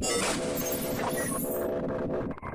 Thank you.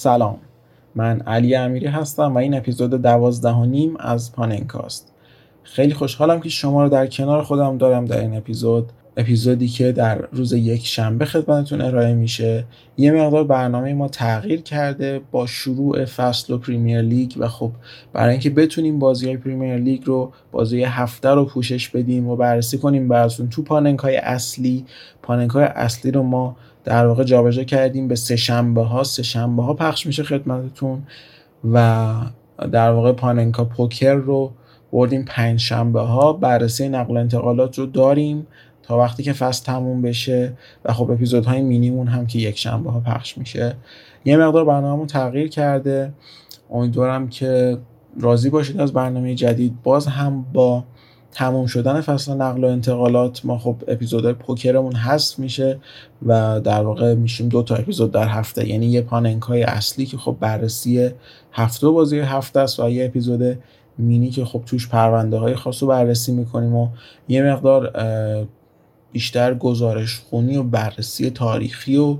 سلام. من علی امیری هستم و این اپیزود دوازده و نیم از پاننکاست. خیلی خوشحالم که شما رو در کنار خودم دارم در این اپیزود. اپیزودی که در روز یک شنبه خدمتتون ارائه میشه. یه مقدار برنامه ما تغییر کرده با شروع فصل و پریمیر لیگ و خب برای اینکه بتونیم بازی های پریمیر لیگ رو بازی هفته رو پوشش بدیم و بررسی کنیم براتون تو پاننک اصلی. پاننک اصلی رو ما در واقع جابجا کردیم به سه شنبه ها. سه شنبه ها پخش میشه خدمتتون و در واقع پاننکا پوکر رو بردیم پنج شنبه ها. بررسی نقل انتقالات رو داریم تا وقتی که فصل تموم بشه و خب اپیزودهای مینیمون هم که یک شنبه ها پخش میشه. یه مقدار برنامهمون تغییر کرده. امیدوارم که راضی باشید از برنامه جدید. باز هم با تموم شدن فصل نقل و انتقالات ما خب اپیزودهای پوکرمون حذف میشه و در واقع میشیم دو تا اپیزود در هفته. یعنی یه پاننک های اصلی که خب بررسی هفته بازی هفته است و یه اپیزود مینی که خب توش پرونده های خاص رو بررسی می‌کنیم و یه مقدار بیشتر گزارش خونی و بررسی تاریخی و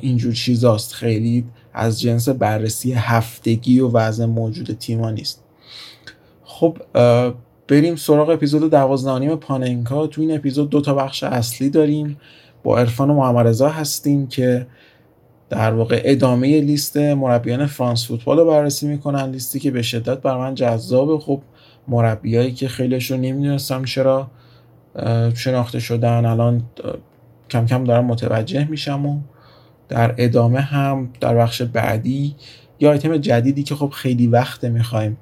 اینجور چیزاست. خیلی از جنس بررسی هفتگی و وضع موجود تیما نیست. خب بریم سراغ اپیزود دوازدهانیم پاننکا تو این اپیزود دو تا بخش اصلی داریم. با عرفان و محمد هستیم که در واقع ادامه لیست مربیان فرانس فوتبال رو بررسی می‌کنن. لیستی که به شدت بر من جذاب خب مربیایی که خیلیشون نمی‌دونستم چرا شناخته شدن. الان کم کم دارم متوجه میشم و در ادامه هم در بخش بعدی یا آیتم جدیدی که خب خیلی وقته می‌خوایم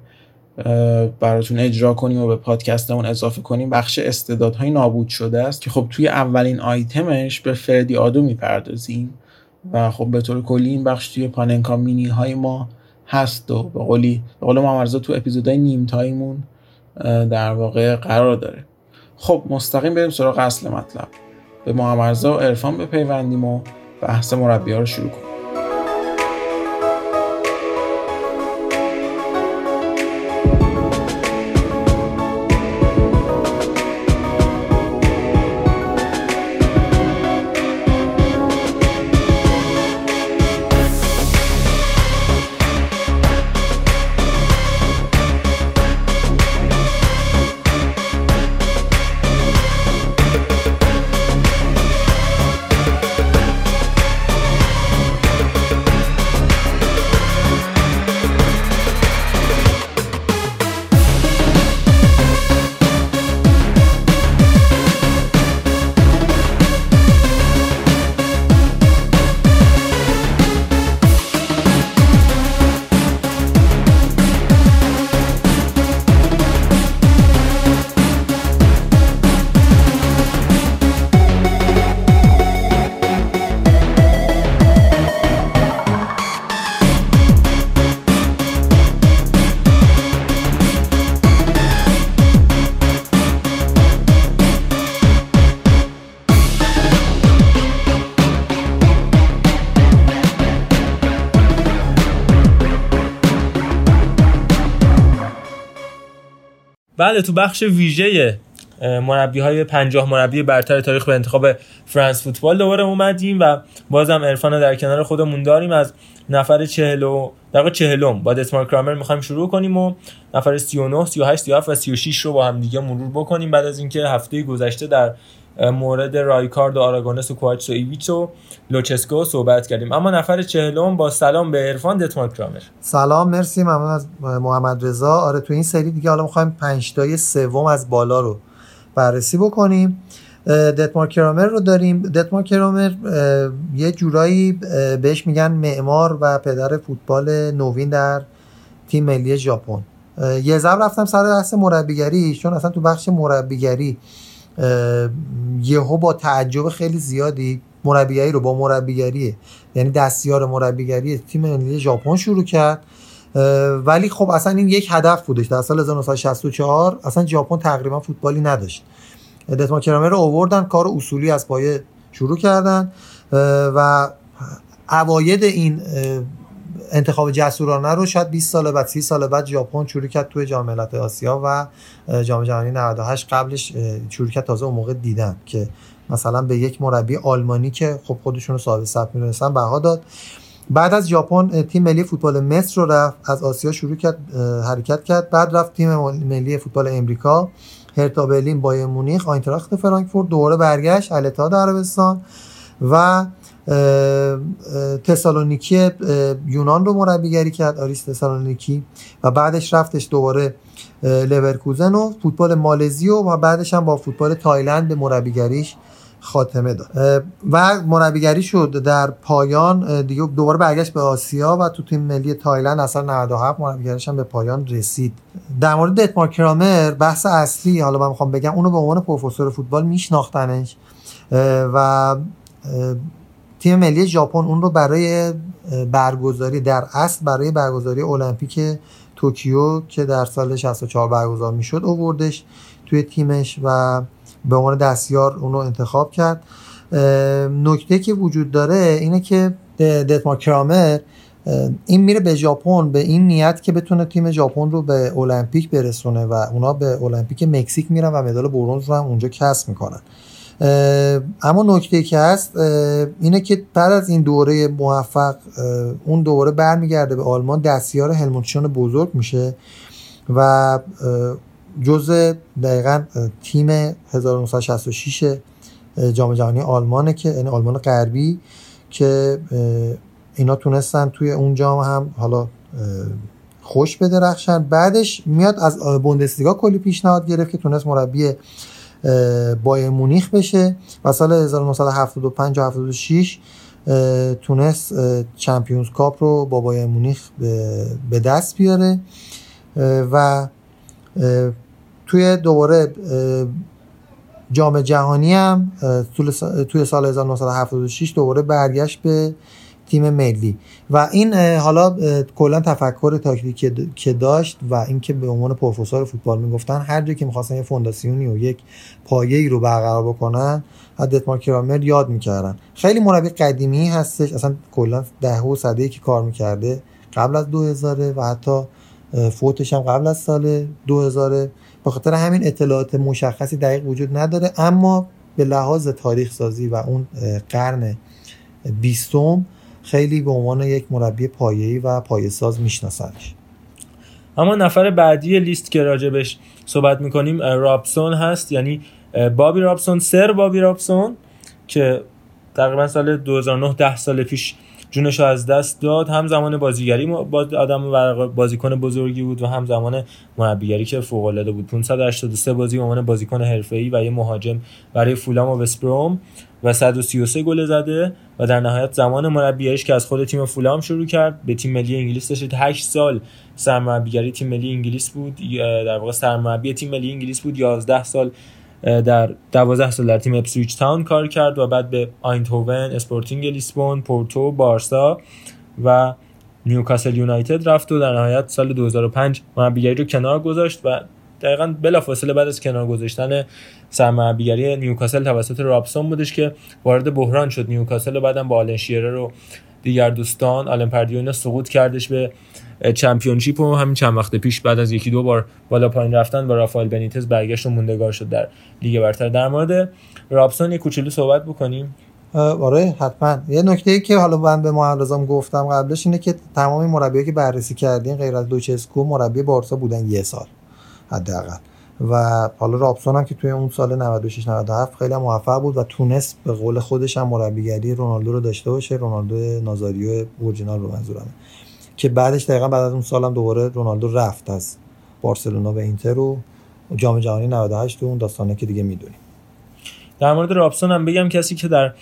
براتون اجرا کنیم و به پادکستمون اضافه کنیم بخش استعدادهای نابود شده است که خب توی اولین آیتمش به فردی آدو می‌پردازیم و خب به طور کلی این بخش توی پاننکا مینی های ما هست و به قولی به قول ما تو اپیزودهای نیم تایمون در واقع قرار داره. خب مستقیم بریم سراغ اصل مطلب. به محمد و عرفان بپیوندیم و بحث مربی ها رو شروع کنیم. بله تو بخش ویژه مربی های پنجاه مربی برتر تاریخ به انتخاب فرانس فوتبال دوباره اومدیم و بازم عرفان در کنار خودمون داریم. از نفر چهلو در چهلم. با دتمار کرامر می‌خوایم شروع کنیم و نفر 39 38 37 و 36 رو با هم دیگه مرور بکنیم. بعد از اینکه هفته گذشته در مورد رایکارد و آراگونس و کوایتس و ایویچ و لوچسکو صحبت کردیم. اما نفر چهلم با سلام به عرفان دتمار کرامر. سلام مرسی ممنون از محمد رضا. آره تو این سری دیگه حالا می‌خوایم 5 تای سوم از بالا رو بررسی بکنیم. دتمار کرامر رو داریم. دتمار کرامر یه جورایی بهش میگن معمار و پدر فوتبال نوین در تیم ملی ژاپن. یه زب رفتم سر بحث مربیگری چون اصلا تو بخش مربیگری یهو با تعجب خیلی زیادی مربیگری رو با مربیگری یعنی دستیار مربیگری تیم ملی ژاپن شروع کرد. ولی خب اصلا این یک هدف بودش. در سال 1964 اصلا ژاپن تقریبا فوتبالی نداشت. دتما کرامر رو آوردن کار اصولی از پایه شروع کردن. و اواید این انتخاب جسورانه رو شاید 20 سال بعد 30 سال بعد ژاپن شروع کرد توی جام ملت آسیا و جام جهانی 98 قبلش شروع کرد تازه اون موقع دیدن که مثلا به یک مربی آلمانی که خب خودشون رو صاحب سبک می‌دونستن بها داد. بعد از ژاپن تیم ملی فوتبال مصر رو رفت از آسیا شروع کرد حرکت کرد. بعد رفت تیم ملی فوتبال امریکا هرتا برلین بایر مونیخ آینتراخت فرانکفورت دوباره برگشت الاتحاد عربستان و تسالونیکی یونان رو مربیگری کرد آریس تسالونیکی و بعدش رفتش دوباره لورکوزن و فوتبال مالزی و بعدش هم با فوتبال تایلند به مربیگریش خاتمه داد. و مربیگری شد در پایان دیگه دوباره برگشت به آسیا و تو تیم ملی تایلند اصلا 97 مربیگریش هم به پایان رسید. در مورد دتمار کرامر بحث اصلی حالا من می‌خوام بگم اونو به عنوان پروفسور فوتبال میشناختنش و تیم ملی ژاپن اون رو برای برگزاری در اصل برای برگزاری المپیک توکیو که در سال 64 برگزار می‌شد اووردش توی تیمش و به عنوان دستیار اون رو انتخاب کرد. نکته که وجود داره اینه که دتمار کرامر این میره به ژاپن به این نیت که بتونه تیم ژاپن رو به المپیک برسونه و اونا به المپیک مکزیک میرن و مدال برنز رو هم اونجا کسب می‌کنن. اما نکته که هست اینه که بعد از این دوره موفق اون دوره برمیگرده به آلمان دستیار هلمونشون بزرگ میشه و جزء دقیقا تیم 1966 جام جهانی آلمانه که یعنی آلمان غربی که اینا تونستن توی اون جام هم حالا خوش بدرخشن. بعدش میاد از بوندسلیگا کلی پیشنهاد گرفت که تونست مربی بایر مونیخ بشه و سال 1975 و 76 تونست چمپیونز کاپ رو با بایر مونیخ به دست بیاره. و توی دوباره جام جهانی هم توی سال 1976 دوباره برگشت به تیم ملی. و این حالا کلا تفکر تاکتیکی که داشت و اینکه به عنوان پروفسور فوتبال می‌گفتن هر جایی که می‌خواستن یه فونداسیونی و یک پایه ای رو برقرار بکنن از دتمار کرامر یاد می‌کردن. خیلی مربی قدیمی هستش اصلا کلا ده و صده که کار می‌کرده قبل از 2000 و حتی فوتش هم قبل از سال 2000 به خاطر همین اطلاعات مشخصی دقیق وجود نداره اما به لحاظ تاریخ سازی و اون قرن بیستم خیلی به عنوان یک مربی پایه‌ای و پایه ساز میشناسنش. اما نفر بعدی لیست که راجبش صحبت می‌کنیم رابسون هست. یعنی بابی رابسون سر بابی رابسون که تقریبا سال 2009 ده سال پیش جونش از دست داد. هم زمان بازیگری با آدم بازیکن بزرگی بود و هم زمان مربیگری که فوق العاده بود 583 بازی به عنوان بازیکن حرفه‌ای و یه مهاجم برای فولام و وستبروم و 133 گل زده و در نهایت زمان مربیگریش که از خود تیم فولام شروع کرد به تیم ملی انگلیس داشت 8 سال سرمربیگری تیم ملی انگلیس بود. در واقع سرمربی تیم ملی انگلیس بود. 11 سال در 12 سال در تیم اپسویچ تاون کار کرد و بعد به آینتوون، اسپورتینگ لیسبون، پورتو، بارسا و نیوکاسل یونایتد رفت و در نهایت سال 2005 مربیگری رو کنار گذاشت و دقیقا بلافاصله بعد از کنار گذاشتن سرمربیگری نیوکاسل توسط رابسون بودش که وارد بحران شد. نیوکاسل و بعدم با آلن شیرر و دیگر دوستان آلن پردیو سقوط کردش به چمپیونشیپ و همین چند وقت پیش بعد از یکی دو بار بالا پایین رفتن با رافائل بنیتز برگشت و موندگار شد در لیگ برتر. در مورد رابسون یه کوچولو صحبت بکنیم. آره حتما. یه نکته ای که حالا من به معرضم گفتم قبلش اینه که تمام مربی که بررسی کردین غیر از لوچسکو مربی بارسا بودن یه سال حداقل. و حالا رابسون هم که توی اون سال 96 97 خیلی موفق بود و تونست به قول خودش هم مربیگری رونالدو رو داشته باشه. رونالدو نازاریو اورجینال رو منظورمه. که بعدش دقیقا بعد از اون سالم دوباره رونالدو رفت از بارسلونا به اینتر و جام جهانی 98 و اون داستانه که دیگه می‌دونیم. در مورد رابسون هم بگم کسی که در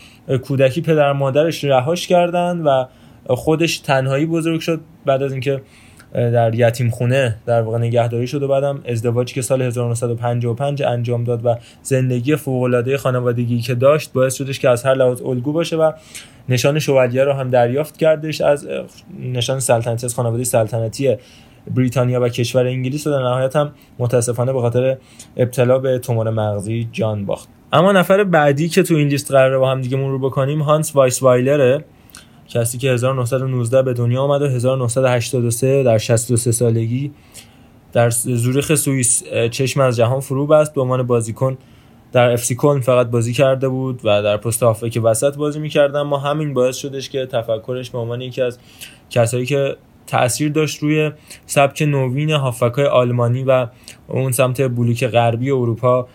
کودکی پدر مادرش رهاش کردن و خودش تنهایی بزرگ شد بعد از اینکه در یتیم خونه در واقع نگهداری شد و بعدم ازدواجی که سال 1955 انجام داد و زندگی فوق العاده خانوادگی که داشت باعث شدش که از هر لحاظ الگو باشه و نشان شوالیه رو هم دریافت کردش از نشان سلطنتی از خانواده سلطنتی بریتانیا و کشور انگلیس و در نهایت هم متاسفانه به خاطر ابتلا به تومور مغزی جان باخت. اما نفر بعدی که تو این لیست قراره با هم دیگه مرور بکنیم هانس وایس وایلره کسی که 1919 به دنیا آمد و 1983 در 63 سالگی در زوریخ سوئیس چشم از جهان فرو بست. به عنوان بازیکن در افسی کلن فقط بازی کرده بود و در پست هافبک وسط بازی می‌کرد ما همین باعث شدش که تفکرش به عنوان یکی از کسایی که تاثیر داشت روی سبک نوین هافکای آلمانی و اون سمت بلوک غربی اروپا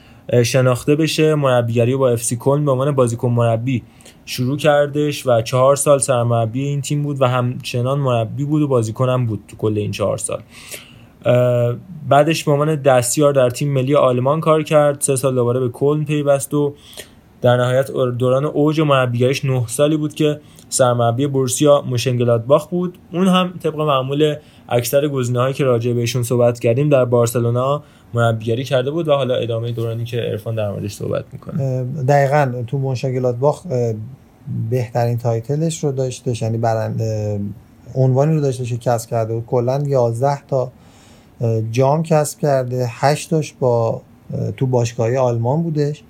شناخته بشه. مربیگری با افسی کلن به عنوان بازیکن مربی شروع کردش و چهار سال سرمربی این تیم بود و همچنان مربی بود و بازیکنم بود تو کل این چهار سال. بعدش به عنوان دستیار در تیم ملی آلمان کار کرد. سه سال دوباره به کلن پیوست و در نهایت دوران اوج مربیگریش نه سالی بود که سرمربی بورسیا موشنگلادباخ بود. اون هم طبق معمول اکثر گزینه‌هایی که راجع بهشون صحبت کردیم در بارسلونا مربیگری کرده بود و حالا ادامه دورانی که عرفان در موردش صحبت می‌کنه. دقیقا تو موشنگلادباخ بهترین title ش رو داشته یعنی برنده عنوانی رو داشته که کسب کرده بود. کلا 11 تا جام کسب کرده 8 تاش با تو باشگاهی آلمان بودش.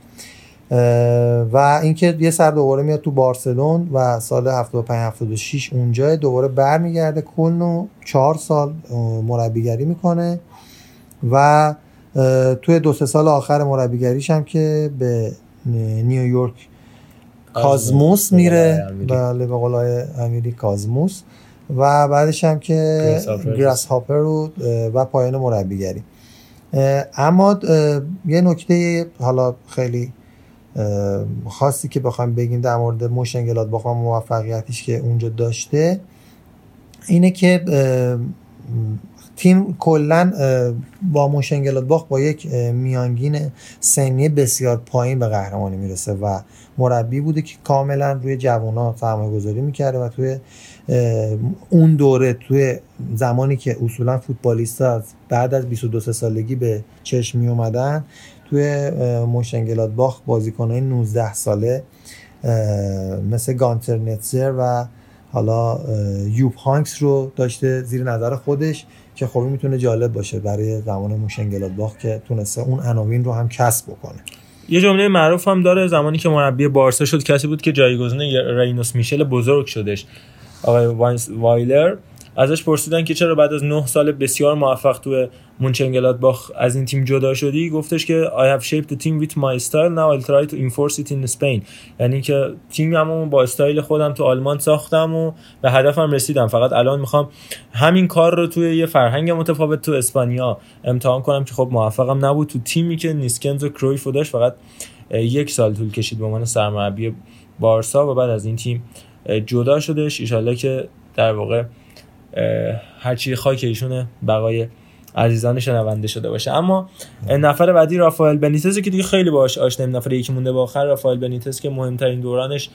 و اینکه یه سر دوباره میاد تو بارسلون و سال 75 76 اونجا دوباره برمیگرده کل و چهار سال مربیگری می‌کنه. و توی دو سه سال آخر مربیگریش هم که به نیویورک کازموس میره. بله به قولای امیری کازموس. و بعدش هم که گراس هاپر رو و پایان مربیگری. اما یه نکته حالا خیلی خاصی که بخوایم بگیم در مورد موشنگلادباخ با موفقیتیش که اونجا داشته اینه که تیم کلا با موشنگلادباخ با یک میانگین سنی بسیار پایین به قهرمانی می‌رسه و مربی بوده که کاملا روی جوونا سرمایه گذاری می‌کرده و توی اون دوره توی زمانی که اصولا فوتبالیستا بعد از 22 سالگی به چشم می اومدن توی موشنگلادباخ بازیکنهای 19 ساله مثل گانتر نتزر و حالا یوپ هاینکس رو داشته زیر نظر خودش. که خب می‌تونه جالب باشه برای زمان موشنگلادباخ که تونسته اون عناوین رو هم کسب بکنه. یه جمله معروف هم داره زمانی که مربی بارسا شد کسی بود که جایگزین رینوس میشلز بزرگ شدش. آقای وایس‌وایلر ازش پرسیدن که چرا بعد از 9 سال بسیار موفق تو مونشنگلادباخ از این تیم جدا شدی گفتش که I have shaped the team with my style now I'll try to enforce it in Spain. یعنی که تیممو با استایل خودم تو آلمان ساختم و به هدفم رسیدم فقط الان می‌خوام همین کار رو توی یه فرهنگ متفاوت تو اسپانیا امتحان کنم که خب موفقم نبود تو تیمی که نیسکنز و کرویف داشت فقط یک سال طول کشید به عنوان سرمربی بارسا و بعد از این تیم جدا شدش ان که در واقع هرچی خاک ایشونه بقای عزیزان شنونده شده باشه. اما نفر بعدی رافائل بنیتز که دیگه خیلی باش آشناییم نفر یکی مونده با آخر رافائل بنیتز که مهمترین دورانش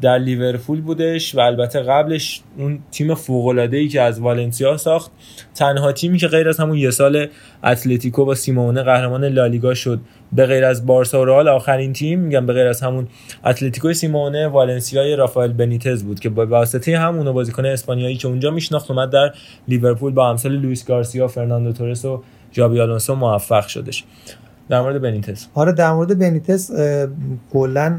در لیورپول بودش و البته قبلش اون تیم فوق العاده ای که از والنسیا ساخت تنها تیمی که غیر از همون یه سال اتلتیکو با سیمونه قهرمان لالیگا شد. به غیر از بارسا و رئال آخرین تیم میگم به غیر از همون اتلتیکو سیمونه والنسیای رافائل بنیتز بود که با واسطه همون بازیکن اسپانیایی که اونجا میشناخت اومد در لیورپول با امثال لوئیس گارسیا فرناندو تورس و ژابی آلونسو موفق شدش. در مورد بنیتس آره در مورد بنیتس کلا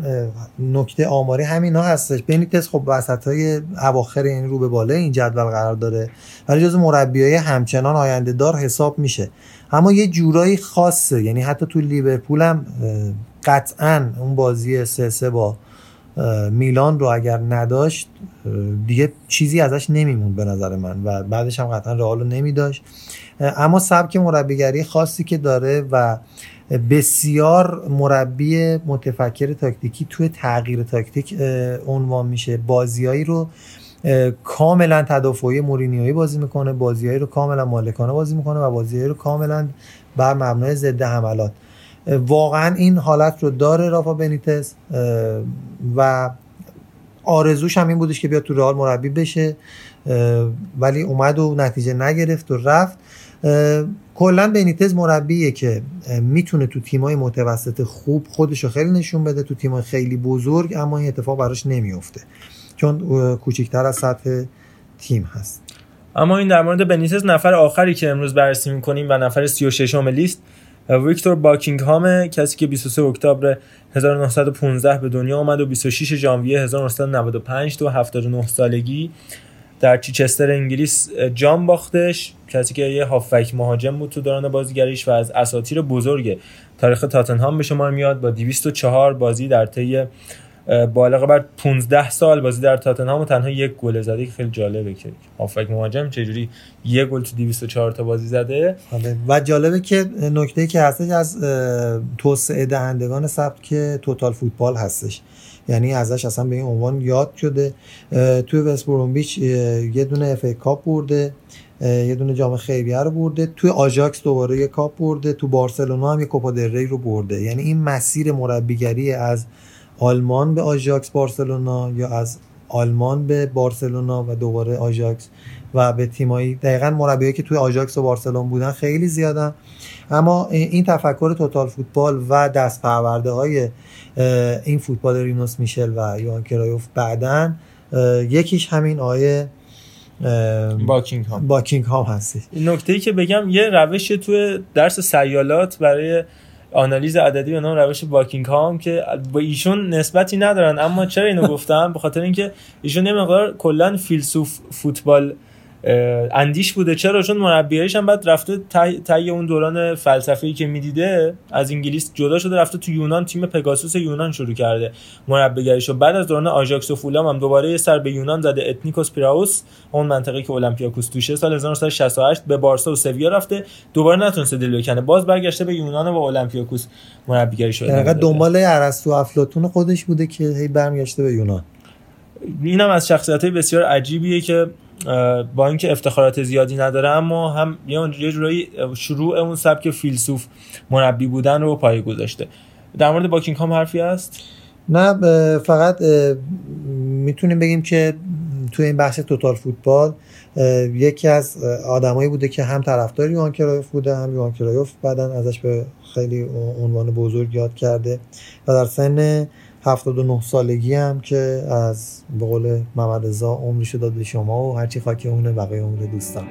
نکته آماری همینا هستش. بنیتس خب وسط های اواخر این رو به بالا این جدول قرار داره ولی جز مربیای همچنان آینده دار حساب میشه. اما یه جورایی خاصه یعنی حتی تو لیورپول هم قطعا اون بازی سه سه با میلان رو اگر نداشت دیگه چیزی ازش نمیمون به نظر من و بعدش هم قطعا رئال رو نمیداشت. اما سبک مربیگری خاصی که داره و بسیار مربی متفکر تاکتیکی توی تغییر تاکتیک عنوان میشه. بازیایی رو کاملا تدافعی مورینیویی بازی می‌کنه بازیایی رو کاملا مالکانه بازی می‌کنه و بازیایی رو کاملا بر مبنای ضد حملات. واقعا این حالت رو داره رافا بنیتس و آرزوش هم این بودش که بیاد تو رئال مربی بشه ولی اومد و نتیجه نگرفت و رفت. کلا بنیتز مربیه که می‌تونه تو تیمای متوسط خوب خودشو خیلی نشون بده تو تیمای خیلی بزرگ اما این اتفاق براش نمیفته چون کوچکتر از سطح تیم هست. اما این در مورد بنیتز نفر آخری که امروز بررسی می‌کنیم و نفر 36 م لیست ویکتور باکینگهام کسی که 23 اکتبر 1915 به دنیا آمد و 26 ژانویه 1995 تو 79 سالگی در چیچستر انگلیس جان باختش. کسی که یه هافک مهاجم بود تو دوران بازیگریش و از اساطیر بزرگ تاریخ تاتنهام به شما میاد. با 204 بازی در طی بالغ بر 15 سال بازی در تاتنهام تنها یک گل زده که خیلی جالبه که هافبک مهاجم چجوری یک گل تو 204 تا بازی زده. آره. و جالبه که نکته که هستش از توسعه دهندگان که total football هستش. یعنی ازش اصلا به این عنوان یاد شده. توی وست برومبیچ یه دونه FA Cup برده. یه دونه جام خیریه رو برده. توی آژاکس دوباره یه کاپ برده. تو بارسلونا هم یه کوپا دل ری رو برده. یعنی این مسیر مربیگری از آلمان به آژاکس بارسلونا یا از آلمان به بارسلونا و دوباره آژاکس و به تیمایی دقیقا مربیایی که توی آژاکس و بارسلون بودن خیلی زیادن. اما این تفکر توتال فوتبال و دست پرورده های این فوتبال رینوس میشل و یوان کرایوف بعدن یکیش همین آیه باکینگ هام باکینگ هام هستی نکته ای که بگم یه روش توی درس سیالات برای آنالیز عددی به نام روش باکینگ هام که با ایشون نسبتی ندارن. اما چرا اینو گفتم؟ به خاطر اینکه ایشون یه مقدار کلا فیلسوف فوتبال اندیش بوده. چرا؟ چون مربیایش هم بعد رفته طی اون دوران فلسفی که می‌دیده از انگلیس جدا شده رفته تو یونان تیم پگاسوس یونان شروع کرده مربیگریش و بعد از دوران آژاکس و فولام هم دوباره یه سر به یونان زده. اتنیکوس پیراوس اون منطقه که اولمپیاکوس توشه سال 1968 به بارسا و سویا رفته. دوباره نتونسته دل بکنه. باز برگشته به یونان و اولمپیاکوس مربیگری شده دقیقاً دنبال ارسطو افلاطون خودش بوده که هی برمیگشته به یونان. اینم از شخصیت بسیار عجیبیه که با اینکه افتخارات زیادی نداره اما هم یه جورایی شروع اون سبک فیلسوف مربی بودن رو پای گذاشته. در مورد باکینگهام حرفی هست؟ نه فقط می‌تونیم بگیم که توی این بحث توتال فوتبال یکی از آدمایی بوده که هم طرفدار یوان کرایوف بوده هم یوان کرایوف بعدا ازش به خیلی عنوان بزرگ یاد کرده و در سن 79 سالگی هم که از به قول محمد رضا عمرشو داد به شما و هرچی خاکی اونه بقیه عمر دوستان.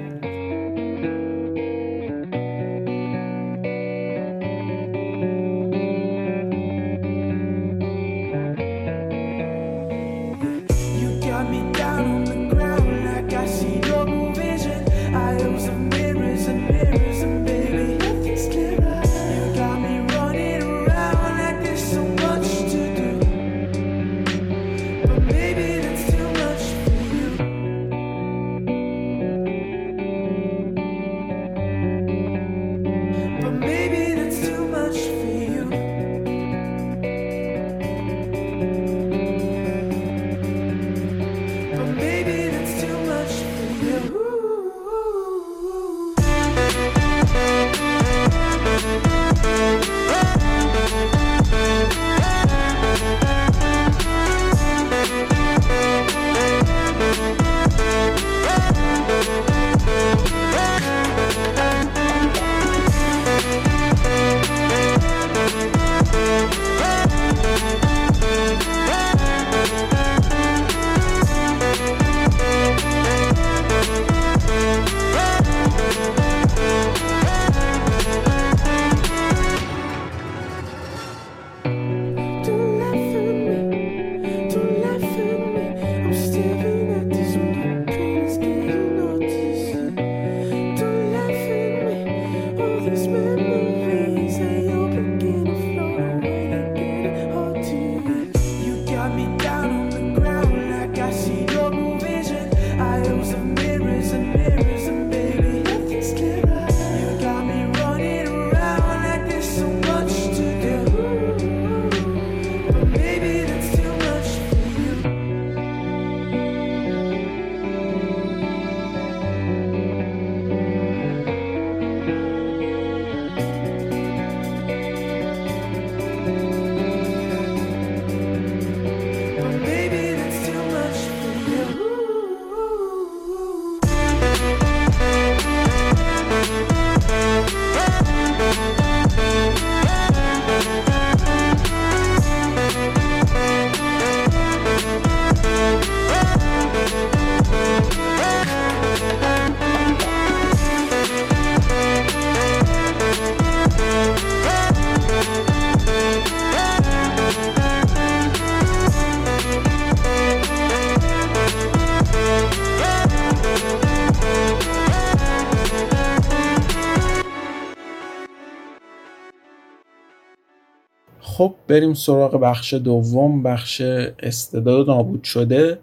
خب بریم سراغ بخش دوم بخش استعداد نابود شده.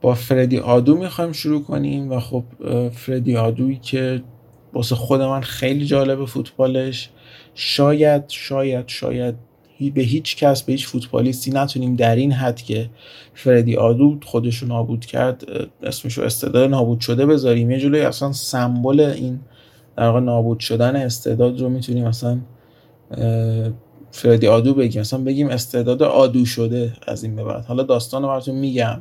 با فردی آدو می‌خوایم شروع کنیم و خب فردی آدویی که واسه خود من خیلی جالب فوتبالش. شاید شاید شاید به هیچ کس به هیچ فوتبالیستی نتونیم در این حد که فردی آدو خودش رو نابود کرد اسمش رو استعداد نابود شده بذاریم. یه جلوی اصلا سمبل این در نابود شدن استعداد رو می‌تونیم اصلا فردی آدو بگیم. مثلا بگیم استعداد آدو شده از این به بعد. حالا داستان رو براتون میگم.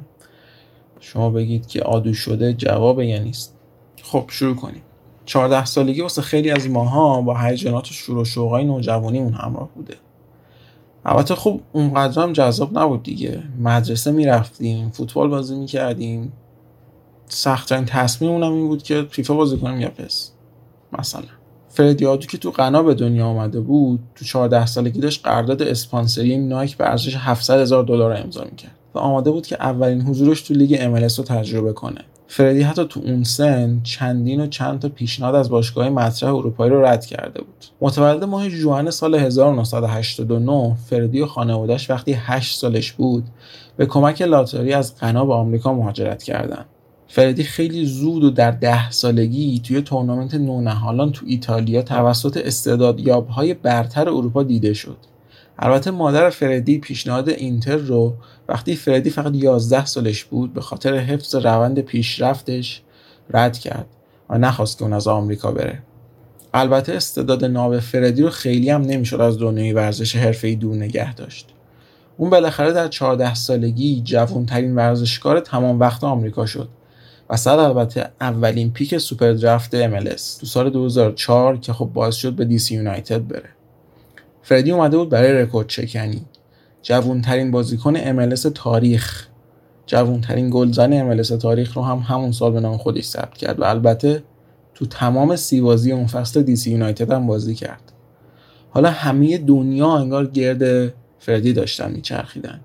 شما بگید که آدو شده جواب یا نیست. خب شروع کنیم. 14 سالگی واسه خیلی از ماها با هیجانات و شور و شوقای نوجوانیمون همراه بوده. البته خب اونقدر هم جذاب نبود دیگه. مدرسه می‌رفتیم فوتبال بازی می‌کردیم. سختترین تصمیممون این بود که فیفا بازی کنیم یا پس مثلا. فردی آدو که تو غنا به دنیا آمده بود تو 14 سالگی داشت قرارداد اسپانسری نایک به ارزش 700 هزار دلار امضا می‌کرد و آماده بود که اولین حضورش تو لیگ MLS رو تجربه کنه. فردی حتی تو اون سن چندین و چند تا پیشنهاد از باشگاه مطرح اروپایی رو رد کرده بود. متولد ماه جوان سال 1989 فردی و خانوادهش وقتی 8 سالش بود به کمک لاتاری از غنا به آمریکا مهاجرت کردند فردی خیلی زود و در ده سالگی توی تورنمنت نونهالان تو ایتالیا توسط استعدادیابهای برتر اروپا دیده شد. البته مادر فردی پیشنهاد اینتر رو وقتی فردی فقط 11 سالش بود به خاطر حفظ روند پیشرفتش رد کرد و نخواست که اون از آمریکا بره. البته استعداد ناب فردی رو خیلی هم نمی‌شد از دنیای ورزش حرفه‌ای دور نگه داشت. اون بالاخره در 14 سالگی جوانترین ورزشکار تمام وقت آمریکا شد. و صد البته اولین pick SuperDraft MLS تو سال 2004 که خب باعث شد به دیسی یونایتد بره. فردی اومده بود برای رکورد شکنی. جوونترین بازیکن MLS تاریخ. جوونترین گلزن MLS تاریخ رو هم همون سال به نام خودش ثبت کرد و البته تو تمام سی بازی اون فصل دیسی یونایتد هم بازی کرد. حالا همه دنیا انگار گرد فردی داشتن میچرخیدن.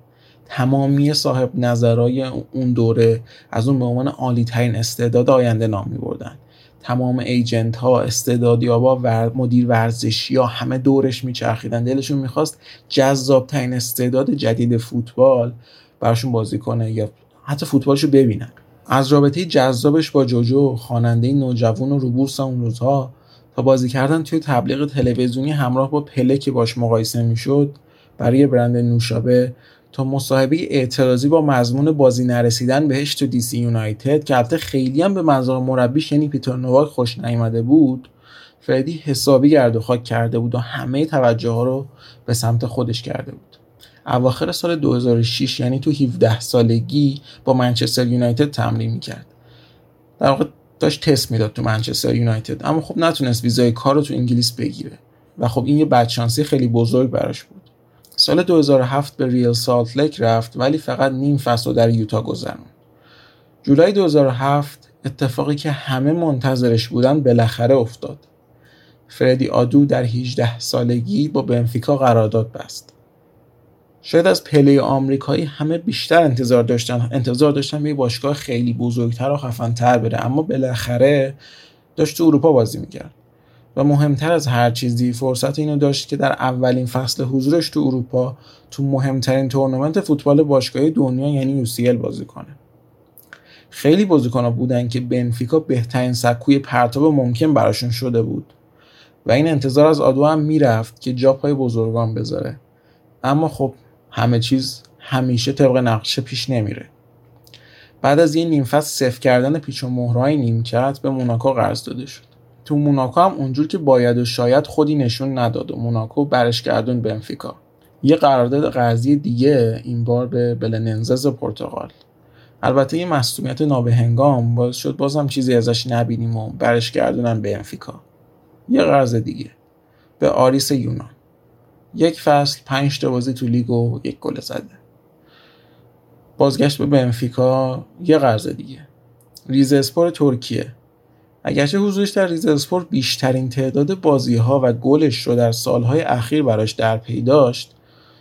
تمامی صاحب نظرای اون دوره از اون به عنوان عالی ترین استعداد آینده نام می بردن تمام ایجنت ها استعدادیابا و مدیر ورزشی ها همه دورش میچرخیدن. دلشون می‌خواست جذاب ترین استعداد جدید فوتبال براشون بازی کنه یا حتی فوتبالشو ببینن. از رابطه جذابش با جوجو خواننده نوجوان و روبورس اون روزها تا بازی کردن توی تبلیغ تلویزیونی همراه با پله که باش مقایسه می‌شد برای برند نوشابه تا مصاحبه اعتراضی با مضمون بازی نرسیدن بهش تو دیسی یونایتد که البته خیلی هم به منظور مربیش یعنی پیتر نواک خوش نیامده بود فردی حسابی گرد و خاک کرده بود و همه توجه ها رو به سمت خودش کرده بود. اواخر سال 2006 یعنی تو 17 سالگی با منچستر یونایتد تمرین می‌کرد. در واقع داشت تست می‌داد تو منچستر یونایتد اما خب نتونست ویزای کار رو تو انگلیس بگیره و خب این یه بدشانسی خیلی بزرگ براش بود. سال 2007 به ریال سالت لک رفت ولی فقط نیم فصل در یوتا گذرون. جولای 2007 اتفاقی که همه منتظرش بودن بالاخره افتاد. فردی آدو در 18 سالگی با بنفیکا قرارداد بست. شاید از پله آمریکایی همه بیشتر انتظار داشتن انتظار داشتن به باشگاه خیلی بزرگتر و خفنتر بره اما بالاخره داشت تو اروپا بازی می‌کرد و مهمتر از هر چیزی فرصت اینو داشت که در اولین فصل حضورش تو اروپا تو مهمترین تورنمنت فوتبال باشگاهی دنیا یعنی UCL بازی کنه. خیلی بازیکنها بودن که بنفیکا بهترین سکوی پرتاب ممکن براشون شده بود و این انتظار از آدو هم می‌رفت که جا پای بزرگان بذاره. اما خب همه چیز همیشه طبق نقشه پیش نمیره. بعد از یه نیم فصل صفر کردن پیچ و مهره‌های نیمکت به موناکو قرض داده شد. تو موناکو هم اونجور که باید و شاید خودی نشون نداد و موناکو برش گردون بنفیکا. یه قرارداد قرضی دیگه این بار به بلننسس پرتغال. البته یه مصدومیت نابهنگام باعث شد بازم چیزی ازش نبینیم و برش گردونن به بنفیکا یه قرض دیگه. به آریس یونان. یک فصل پنج تا بازی تو لیگ و یک گل زده. بازگشت به بنفیکا یه قرض دیگه. ریز اسپور ترکیه. اگرچه حضورش در ریز اسپور بیشترین تعداد بازی ها و گلش رو در سالهای اخیر براش در پی داشت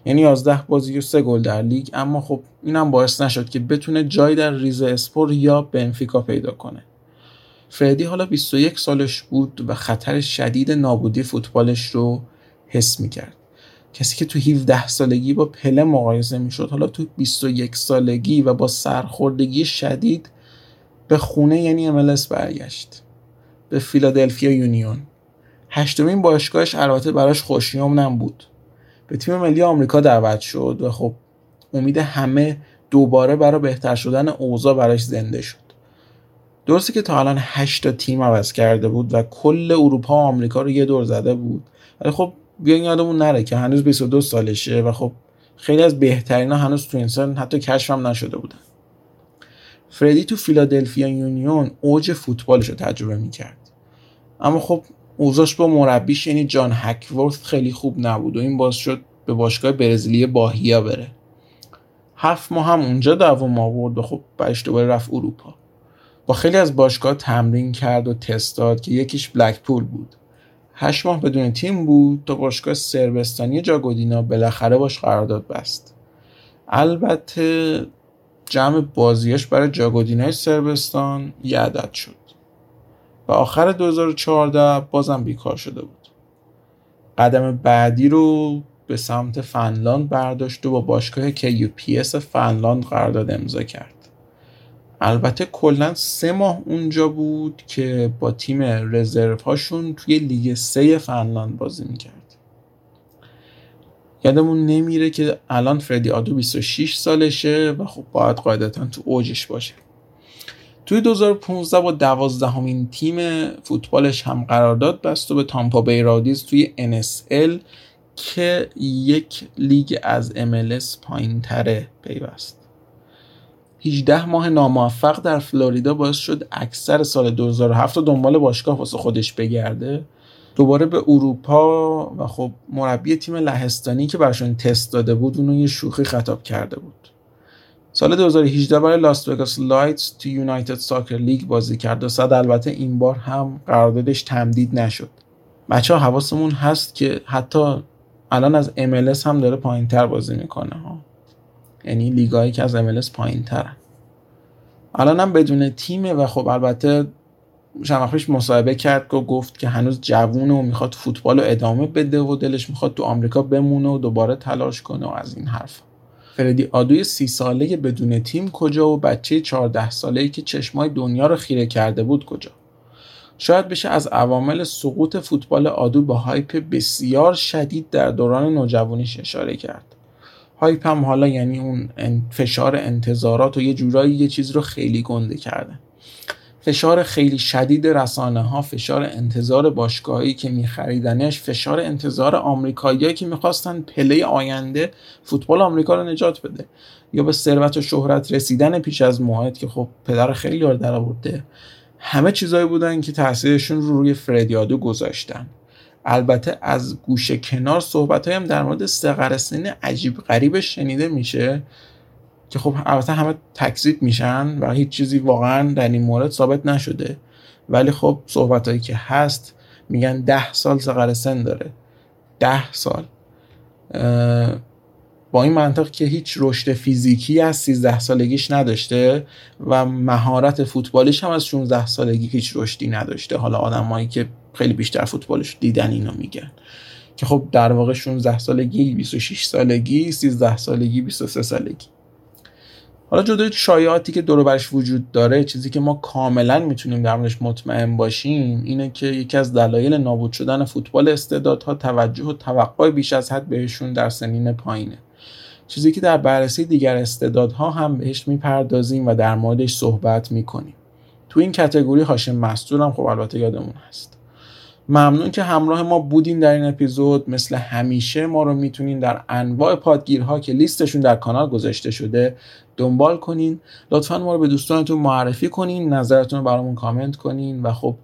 یعنی 11 بازی و 3 گل در لیگ اما خب اینم باعث نشد که بتونه جای در ریز اسپور یا بنفیکا پیدا کنه. فردی حالا 21 سالش بود و خطر شدید نابودی فوتبالش رو حس می‌کرد. کسی که تو 17 سالگی با پله مقایسه می‌شد حالا تو 21 سالگی و با سرخوردگی شدید به خونه یعنی MLS برگشت. به فیلادلفیا یونیون. هشتمین باشگاهش البته براش خوشیوم بود به تیم ملی آمریکا دعوت شد و خب امید همه دوباره برای بهتر شدن اوضاع براش زنده شد. درسته که تا الان 8 تا تیم عوض کرده بود و کل اروپا و آمریکا رو یه دور زده بود. ولی خب بیاین یادمون نره که هنوز 22 سالشه و خب خیلی از بهترین ها هنوز تو انسان حتی کشف هم نشده بودن. فردی تو فیلادلفیا یونیون اوج فوتبالش رو تجربه می‌کرد. اما خب اوضاعش با مربیش یعنی جان هکورث خیلی خوب نبود و این باز شد به باشگاه برزیلی باهیا بره. هفت ماه هم اونجا دوام آورد و خب بعدش دوباره رفت اروپا. با خیلی از باشگاه تمرین کرد و تست داد که یکیش بلکپول بود. هشت ماه بدون تیم بود تا باشگاه سربستانی جاگودینا بالاخره باش قرارداد بست. البته جمع بازیاش برای جاگودینای سربستان یه عدد شد. و آخر 2014 بازم بیکار شده بود. قدم بعدی رو به سمت فنلاند برداشت و با باشگاه KUPS فنلاند قرارداد امضا کرد. البته کلا سه ماه اونجا بود که با تیم رزرو هاشون توی لیگ سه فنلاند بازی می‌کرد. یادمون نمیره که الان فردی آدو 26 سالشه و خب باید قاعدتا تو اوجش باشه. توی 2015 با دوازدهمین تیم فوتبالش هم قرارداد بست و به تامپا بیرادیز توی NSL که یک لیگ از MLS پایین تره پیوست. 18 ماه ناموفق در فلوریدا باعث شد اکثر سال 2007 دنبال باشگاه واسه خودش بگرده. دوباره به اروپا و خب مربی تیم لهستانی که براشون تست داده بود اونو یه شوخی خطاب کرده بود. سال 2018 برای لاس وگاس لایتس تو یونایتد ساکر لیگ بازی کرد و صد البته این بار هم قراردادش تمدید نشد. بچه ها حواسمون هست که حتی الان از MLS هم داره پایین تر بازی می‌کنه ها. یعنی لیگایی که از MLS پایین ترن الان هم بدون تیمه و خب البته چند مصاحبه کرد و گفت که هنوز جوونه و می‌خواد فوتبال رو ادامه بده و دلش می‌خواد تو آمریکا بمونه و دوباره تلاش کنه و از این حرف فردی آدوی سی ساله بدون تیم کجا و بچه 14 ساله که چشمای دنیا رو خیره کرده بود کجا؟ شاید بشه از عوامل سقوط فوتبال آدو با هایپ بسیار شدید در دوران نوجوانیش اشاره کرد. هایپ هم حالا یعنی اون فشار انتظارات و یه جورایی یه چیز رو خیلی گنده کرده. فشار خیلی شدید رسانه ها فشار انتظار باشگاهی که میخریدنش فشار انتظار آمریکاییایی که می‌خواستن پله آینده فوتبال آمریکا رو نجات بده یا به ثروت و شهرت رسیدن پیش از موعد که خب پدر خیلی رو در آورده. همه چیزایی بودن که تاثیرشون رو روی فردیادو گذاشتن. البته از گوشه کنار صحبت هم در مورد سقر عجیب غریبش شنیده میشه. که خب البته همه تکذیب میشن و هیچ چیزی واقعا در این مورد ثابت نشده. ولی خب صحبت هایی که هست میگن ده سال سقر سن داره. ده سال. با این منطق که هیچ رشد فیزیکی از 13 سالگیش نداشته و مهارت فوتبالیش هم از 16 سالگی هیچ رشدی نداشته. حالا آدمایی که خیلی بیشتر فوتبالش دیدن اینو میگن. که خب در واقع 16 سالگی 26 سالگی 13 سالگی 23 سالگی. حالا جدای شایعاتی که دور برش وجود داره چیزی که ما کاملا می‌تونیم در موردش مطمئن باشیم اینه که یکی از دلایل نابود شدن فوتبال استعدادها توجه و توقع بیش از حد بهشون در سنین پایینه. چیزی که در بررسی دیگر استعدادها هم بهش می‌پردازیم و در موردش صحبت می‌کنیم. تو این کتگوری هاشم مستور خب البته یادمون هست. ممنون که همراه ما بودین در این اپیزود. مثل همیشه ما رو می‌تونین در انواع پادگیرها که لیستشون در کانال گذاشته شده دنبال کنین. لطفا ما رو به دوستانتون معرفی کنین نظرتون رو برامون کامنت کنین و خب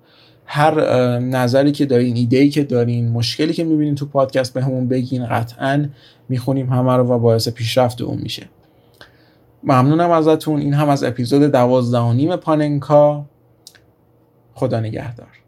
هر نظری که دارین ایده که دارین مشکلی که می‌بینین تو پادکست به همون بگین قطعا می‌خونیم همه رو و باعث پیشرفت اون میشه. ممنونم ازتون. این هم از اپیزود دوازده و نیم پاننکا. خدا نگهدار.